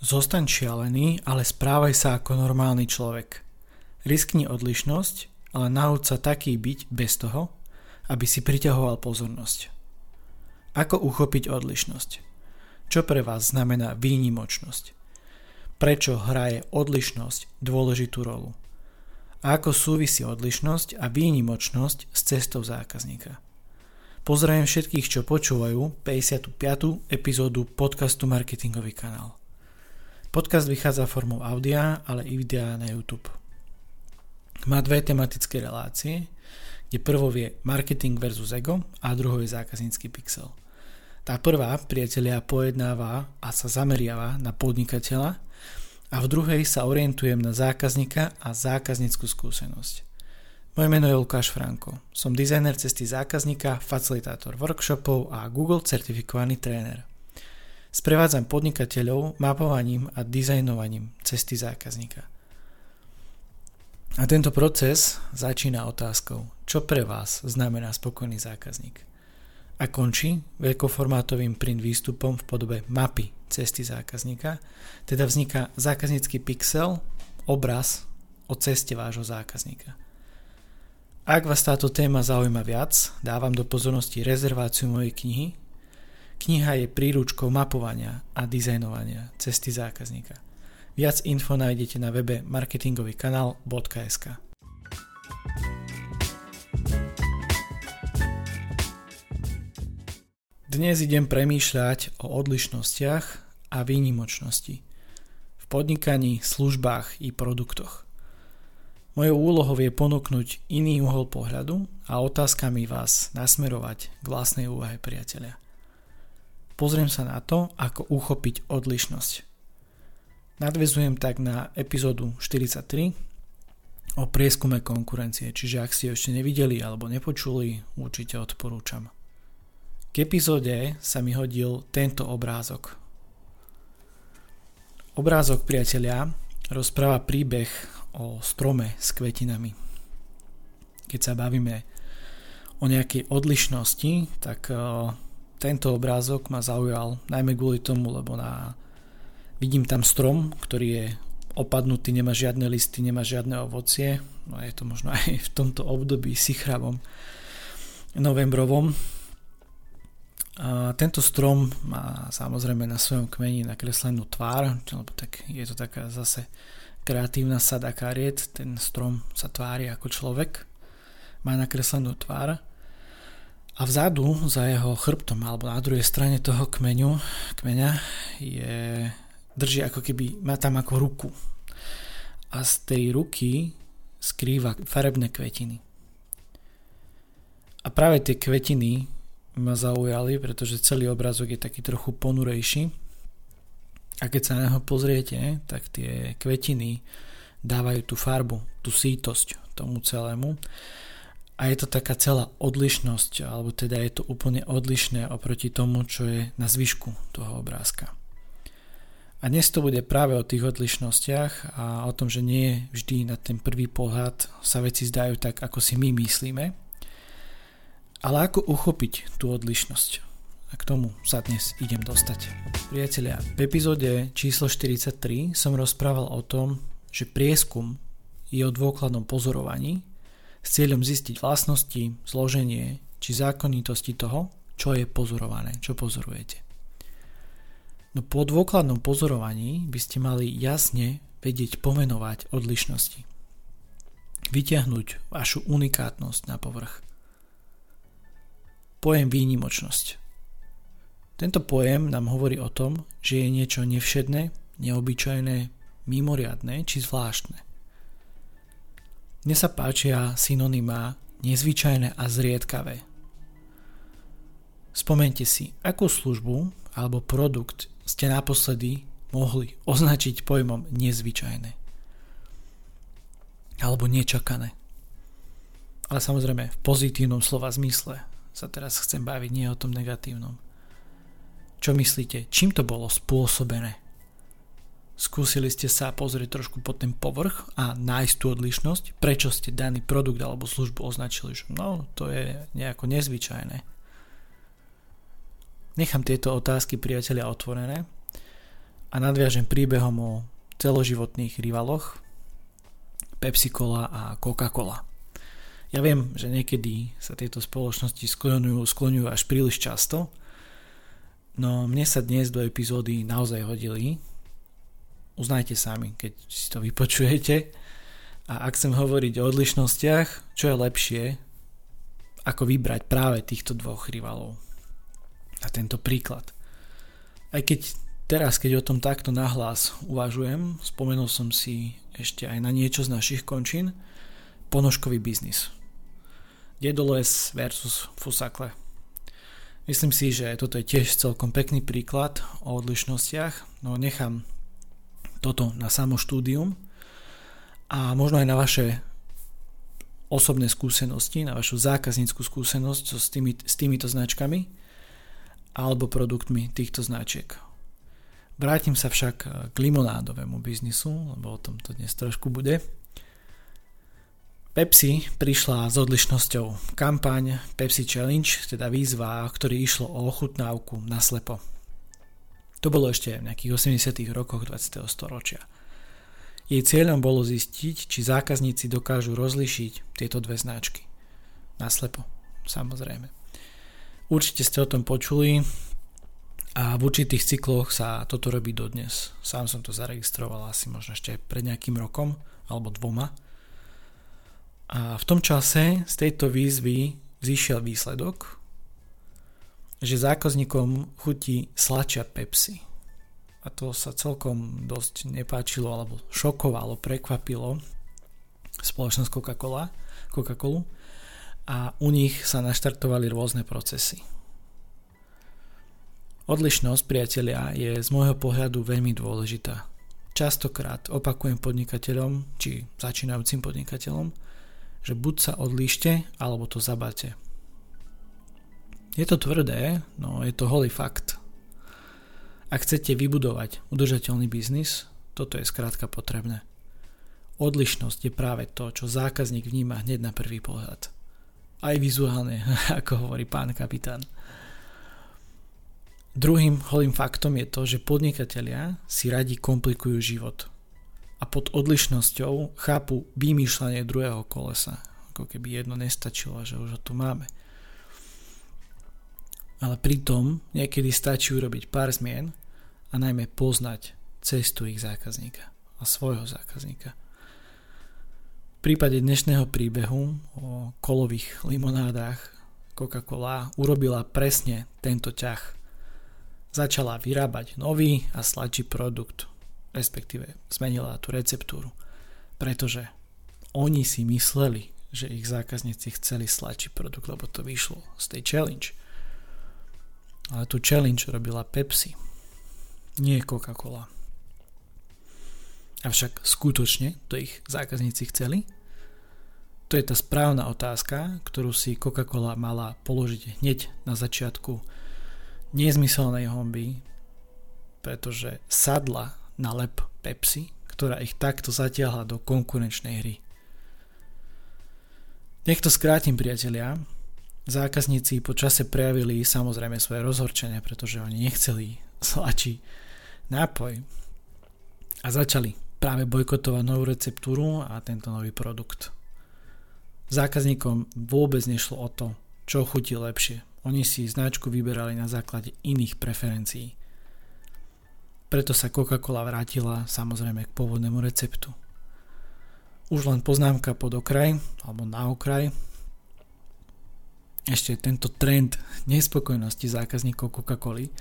Zostaň šialený, ale správaj sa ako normálny človek. Riskni odlišnosť, ale nauč sa taký byť bez toho, aby si priťahoval pozornosť. Ako uchopiť odlišnosť? Čo pre vás znamená výnimočnosť? Prečo hraje odlišnosť dôležitú rolu? A ako súvisí odlišnosť a výnimočnosť s cestou zákazníka? Pozdravujem všetkých, čo počúvajú 55. epizódu podcastu Marketingový kanál. Podcast vychádza formou audia, ale i videa na YouTube. Má dve tematické relácie, kde prvou je marketing versus ego a druhou je zákaznícky pixel. Tá prvá, priatelia, pojednáva a sa zameriava na podnikateľa a v druhej sa orientujem na zákazníka a zákazníckú skúsenosť. Moje meno je Lukáš Franko. Som dizajner cesty zákazníka, facilitátor workshopov a Google certifikovaný tréner. Sprevádzam podnikateľov mapovaním a dizajnovaním cesty zákazníka. A tento proces začína otázkou, čo pre vás znamená spokojný zákazník. A končí veľkoformátovým print výstupom v podobe mapy cesty zákazníka, teda vzniká zákaznícky pixel, obraz o ceste vášho zákazníka. Ak vás táto téma zaujíma viac, dávam do pozornosti rezerváciu mojej knihy Kniha je príručkou mapovania a dizajnovania cesty zákazníka. Viac info nájdete na webe marketingovýkanál.sk Dnes idem premýšľať o odlišnostiach a výnimočnosti v podnikaní, službách i produktoch. Mojou úlohou je ponúknuť iný uhol pohľadu a otázkami vás nasmerovať k vlastnej úvahe priateľia pozriem sa na to, ako uchopiť odlišnosť. Nadvezujem tak na epizódu 43 o prieskume konkurencie, čiže ak ste ešte nevideli alebo nepočuli, určite odporúčam. K epizóde sa mi hodil tento obrázok. Obrázok priatelia rozpráva príbeh o strome s kvetinami. Keď sa bavíme o nejakej odlišnosti, tak tento obrázok ma zaujal najmä kvôli tomu, lebo na, vidím tam strom, ktorý je opadnutý, nemá žiadne listy, nemá žiadne ovocie. No je to možno aj v tomto období sichravom novembrovom. A tento strom má samozrejme na svojom kmeni nakreslenú tvár, lebo tak je to taká zase kreatívna sada kariet, ten strom sa tvári ako človek, má nakreslenú tvár a vzadu za jeho chrbtom alebo na druhej strane toho kmeňu, kmeňa je, drží ako keby, má tam ako ruku. A z tej ruky skrýva farebné kvetiny. A práve tie kvetiny ma zaujali, pretože celý obrázok je taký trochu ponurejší. A keď sa na neho pozriete, tak tie kvetiny dávajú tú farbu, tú sítosť tomu celému a je to taká celá odlišnosť, alebo teda je to úplne odlišné oproti tomu, čo je na zvyšku toho obrázka. A dnes to bude práve o tých odlišnostiach a o tom, že nie vždy na ten prvý pohľad sa veci zdajú tak, ako si my myslíme, ale ako uchopiť tú odlišnosť. A k tomu sa dnes idem dostať. Priatelia, v epizóde číslo 43 som rozprával o tom, že prieskum je o dôkladnom pozorovaní s cieľom zistiť vlastnosti, zloženie či zákonitosti toho, čo je pozorované, čo pozorujete. No po dôkladnom pozorovaní by ste mali jasne vedieť pomenovať odlišnosti. Vyťahnuť vašu unikátnosť na povrch. Pojem výnimočnosť. Tento pojem nám hovorí o tom, že je niečo nevšedné, neobyčajné, mimoriadné či zvláštne. Mne sa páčia synonymá nezvyčajné a zriedkavé. Spomente si, akú službu alebo produkt ste naposledy mohli označiť pojmom nezvyčajné alebo nečakané. Ale samozrejme v pozitívnom slova zmysle sa teraz chcem baviť, nie o tom negatívnom. Čo myslíte, čím to bolo spôsobené? Skúsili ste sa pozrieť trošku pod ten povrch a nájsť tú odlišnosť, prečo ste daný produkt alebo službu označili, že no, to je nejako nezvyčajné. Nechám tieto otázky priatelia otvorené a nadviažem príbehom o celoživotných rivaloch Pepsi Cola a Coca-Cola. Ja viem, že niekedy sa tieto spoločnosti skloňujú, skloňujú až príliš často, no mne sa dnes do epizódy naozaj hodili. Uznajte sami, keď si to vypočujete. A ak chcem hovoriť o odlišnostiach, čo je lepšie, ako vybrať práve týchto dvoch rivalov. A tento príklad. Aj keď teraz, keď o tom takto nahlas uvažujem, spomenul som si ešte aj na niečo z našich končín, ponožkový biznis. Dedoles versus Fusakle. Myslím si, že toto je tiež celkom pekný príklad o odlišnostiach, no nechám toto na samo štúdium a možno aj na vaše osobné skúsenosti, na vašu zákazníckú skúsenosť so, s, tými, s týmito značkami alebo produktmi týchto značiek. Vrátim sa však k limonádovému biznisu, lebo o tom to dnes trošku bude. Pepsi prišla s odlišnosťou kampaň Pepsi Challenge, teda výzva, ktorý išlo o ochutnávku na slepo. To bolo ešte v nejakých 80. rokoch 20. storočia. Jej cieľom bolo zistiť, či zákazníci dokážu rozlišiť tieto dve značky. Naslepo, samozrejme. Určite ste o tom počuli a v určitých cykloch sa toto robí dodnes. Sám som to zaregistroval asi možno ešte pred nejakým rokom alebo dvoma a v tom čase z tejto výzvy vzýšiel výsledok, že zákazníkom chutí slačia Pepsi. A to sa celkom dosť nepáčilo alebo šokovalo, prekvapilo spoločnosť Coca-Cola, Coca-Colu a u nich sa naštartovali rôzne procesy. Odlišnosť, priatelia, je z môjho pohľadu veľmi dôležitá. Častokrát opakujem podnikateľom, či začínajúcim podnikateľom, že buď sa odlíšte, alebo to zabate. Je to tvrdé, no je to holý fakt. Ak chcete vybudovať udržateľný biznis, toto je skrátka potrebné. Odlišnosť je práve to, čo zákazník vníma hneď na prvý pohľad. Aj vizuálne, ako hovorí pán kapitán. Druhým holým faktom je to, že podnikatelia si radi komplikujú život a pod odlišnosťou chápu vymýšľanie druhého kolesa. Ako keby jedno nestačilo, že už ho tu máme. Ale pritom niekedy stačí urobiť pár zmien a najmä poznať cestu ich zákazníka a svojho zákazníka. V prípade dnešného príbehu o kolových limonádach Coca-Cola urobila presne tento ťah. Začala vyrábať nový a sladší produkt respektíve zmenila tú receptúru, pretože oni si mysleli, že ich zákazníci chceli sladší produkt, lebo to vyšlo z tej challenge. Ale tú challenge robila Pepsi, nie Coca-Cola. Avšak skutočne to ich zákazníci chceli? To je tá správna otázka, ktorú si Coca-Cola mala položiť hneď na začiatku nezmyselnej homby, pretože sadla na lep Pepsi, ktorá ich takto zatiahla do konkurenčnej hry. Nech to skrátim, priatelia. Zákazníci po čase prejavili samozrejme svoje rozhorčenie, pretože oni nechceli slačí nápoj a začali práve bojkotovať novú receptúru a tento nový produkt. Zákazníkom vôbec nešlo o to, čo chutí lepšie. Oni si značku vyberali na základe iných preferencií. Preto sa Coca-Cola vrátila samozrejme k pôvodnému receptu. Už len poznámka pod okraj, alebo na okraj. Ešte tento trend nespokojnosti zákazníkov Coca-Coly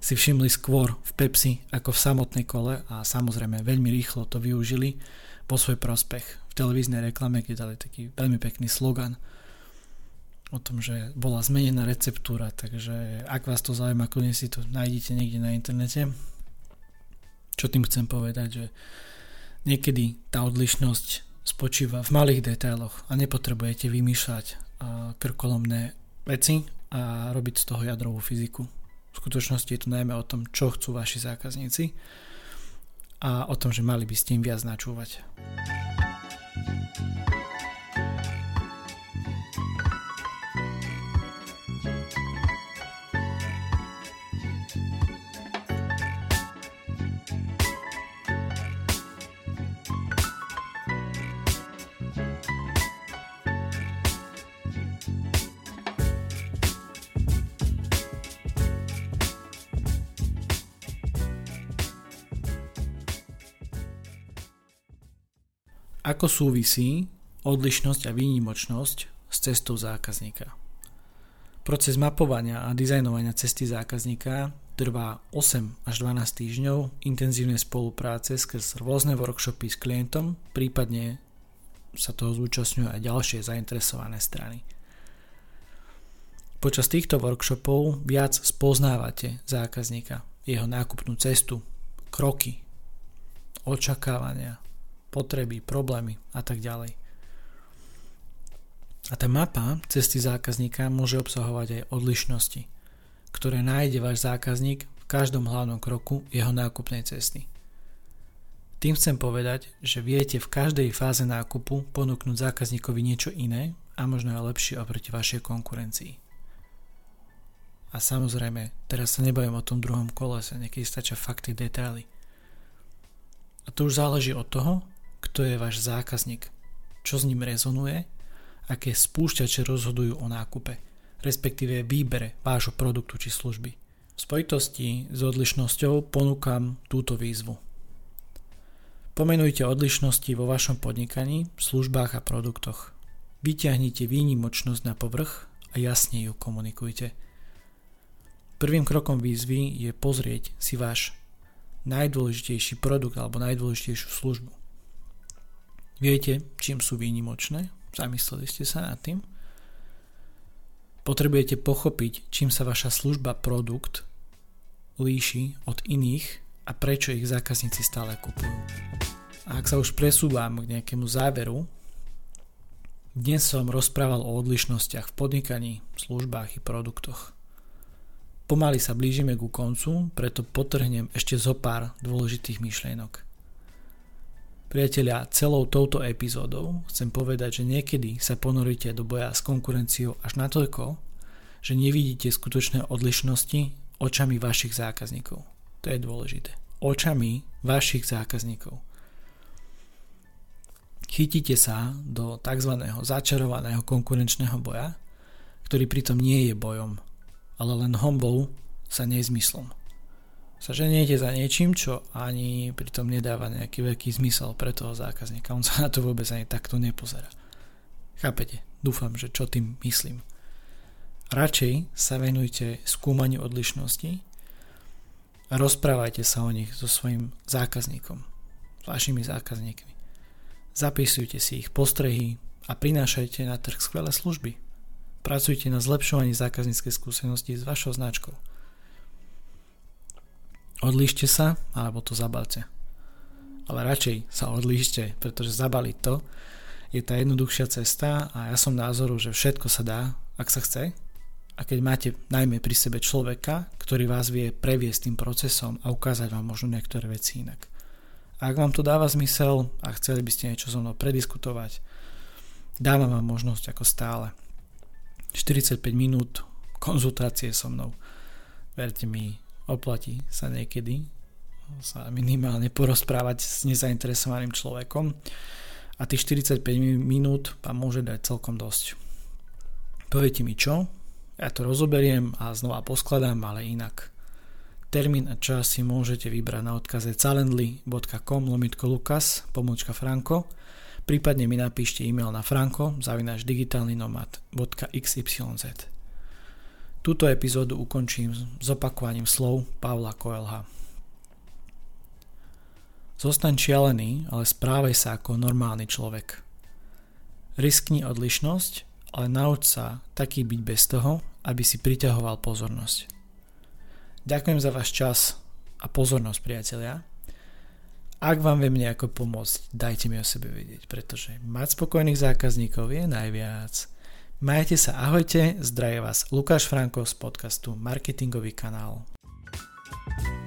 si všimli skôr v Pepsi ako v samotnej kole a samozrejme veľmi rýchlo to využili po svoj prospech. V televíznej reklame, kde dali taký veľmi pekný slogan o tom, že bola zmenená receptúra, takže ak vás to zaujíma, kľudne si to nájdete niekde na internete čo tým chcem povedať, že niekedy tá odlišnosť spočíva v malých detailoch a nepotrebujete vymýšľať krkolomné veci a robiť z toho jadrovú fyziku. V skutočnosti je to najmä o tom, čo chcú vaši zákazníci a o tom, že mali by ste im viac načúvať. Ako súvisí odlišnosť a výnimočnosť s cestou zákazníka. Proces mapovania a dizajnovania cesty zákazníka trvá 8 až 12 týždňov intenzívnej spolupráce skrz rôzne workshopy s klientom, prípadne sa toho zúčastňujú aj ďalšie zainteresované strany. Počas týchto workshopov viac spoznávate zákazníka, jeho nákupnú cestu, kroky, očakávania, potreby, problémy a tak ďalej. A tá mapa cesty zákazníka môže obsahovať aj odlišnosti, ktoré nájde váš zákazník v každom hlavnom kroku jeho nákupnej cesty. Tým chcem povedať, že viete v každej fáze nákupu ponúknuť zákazníkovi niečo iné a možno aj lepšie oproti vašej konkurencii. A samozrejme, teraz sa nebavím o tom druhom kolese, niekedy stačia fakty, detaily. A to už záleží od toho, kto je váš zákazník, čo s ním rezonuje, aké spúšťače rozhodujú o nákupe, respektíve výbere vášho produktu či služby. V spojitosti s odlišnosťou ponúkam túto výzvu – Pomenujte odlišnosti vo vašom podnikaní, službách a produktoch. Vyťahnite výnimočnosť na povrch a jasne ju komunikujte. Prvým krokom výzvy je pozrieť si váš najdôležitejší produkt alebo najdôležitejšiu službu. Viete, čím sú výnimočné? Zamysleli ste sa nad tým? Potrebujete pochopiť, čím sa vaša služba, produkt líši od iných a prečo ich zákazníci stále kupujú. A ak sa už presúvam k nejakému záveru, dnes som rozprával o odlišnostiach v podnikaní, službách i produktoch. Pomaly sa blížime ku koncu, preto potrhnem ešte zo pár dôležitých myšlienok. Priatelia, celou touto epizódou chcem povedať, že niekedy sa ponoríte do boja s konkurenciou až natoľko, že nevidíte skutočné odlišnosti očami vašich zákazníkov. To je dôležité. Očami vašich zákazníkov. Chytíte sa do tzv. začarovaného konkurenčného boja, ktorý pritom nie je bojom, ale len hombou sa nezmyslom. Sa ženiete za niečím, čo ani pritom nedáva nejaký veľký zmysel pre toho zákazníka. On sa na to vôbec ani takto nepozerá. Chápete? Dúfam, že čo tým myslím. Radšej sa venujte skúmaniu odlišností a rozprávajte sa o nich so svojim zákazníkom, s vašimi zákazníkmi. Zapisujte si ich postrehy a prinášajte na trh skvelé služby. Pracujte na zlepšovaní zákazníckej skúsenosti s vašou značkou. Odlíšte sa, alebo to zabalte. Ale radšej sa odlíšte, pretože zabaliť to je tá jednoduchšia cesta a ja som názoru, že všetko sa dá, ak sa chce a keď máte najmä pri sebe človeka, ktorý vás vie previesť tým procesom a ukázať vám možno niektoré veci inak. A ak vám to dáva zmysel a chceli by ste niečo so mnou prediskutovať, dávam vám možnosť ako stále. 45 minút konzultácie so mnou. Verte mi, oplatí sa niekedy sa minimálne porozprávať s nezainteresovaným človekom a tých 45 minút vám môže dať celkom dosť. Poviete mi čo, ja to rozoberiem a znova poskladám, ale inak. Termín a čas si môžete vybrať na odkaze calendly.com lomitko lukas pomočka franko prípadne mi napíšte e-mail na franko zavinaš digitálnynomad.xyz Túto epizódu ukončím s opakovaním slov Pavla Koelha. Zostaň šialený, ale správaj sa ako normálny človek. Riskni odlišnosť ale nauč sa taký byť bez toho, aby si priťahoval pozornosť. Ďakujem za váš čas a pozornosť, priatelia. Ak vám viem nejako pomôcť, dajte mi o sebe vedieť, pretože mať spokojných zákazníkov je najviac. Majte sa, ahojte, zdraje vás Lukáš Franko z podcastu Marketingový kanál. thank you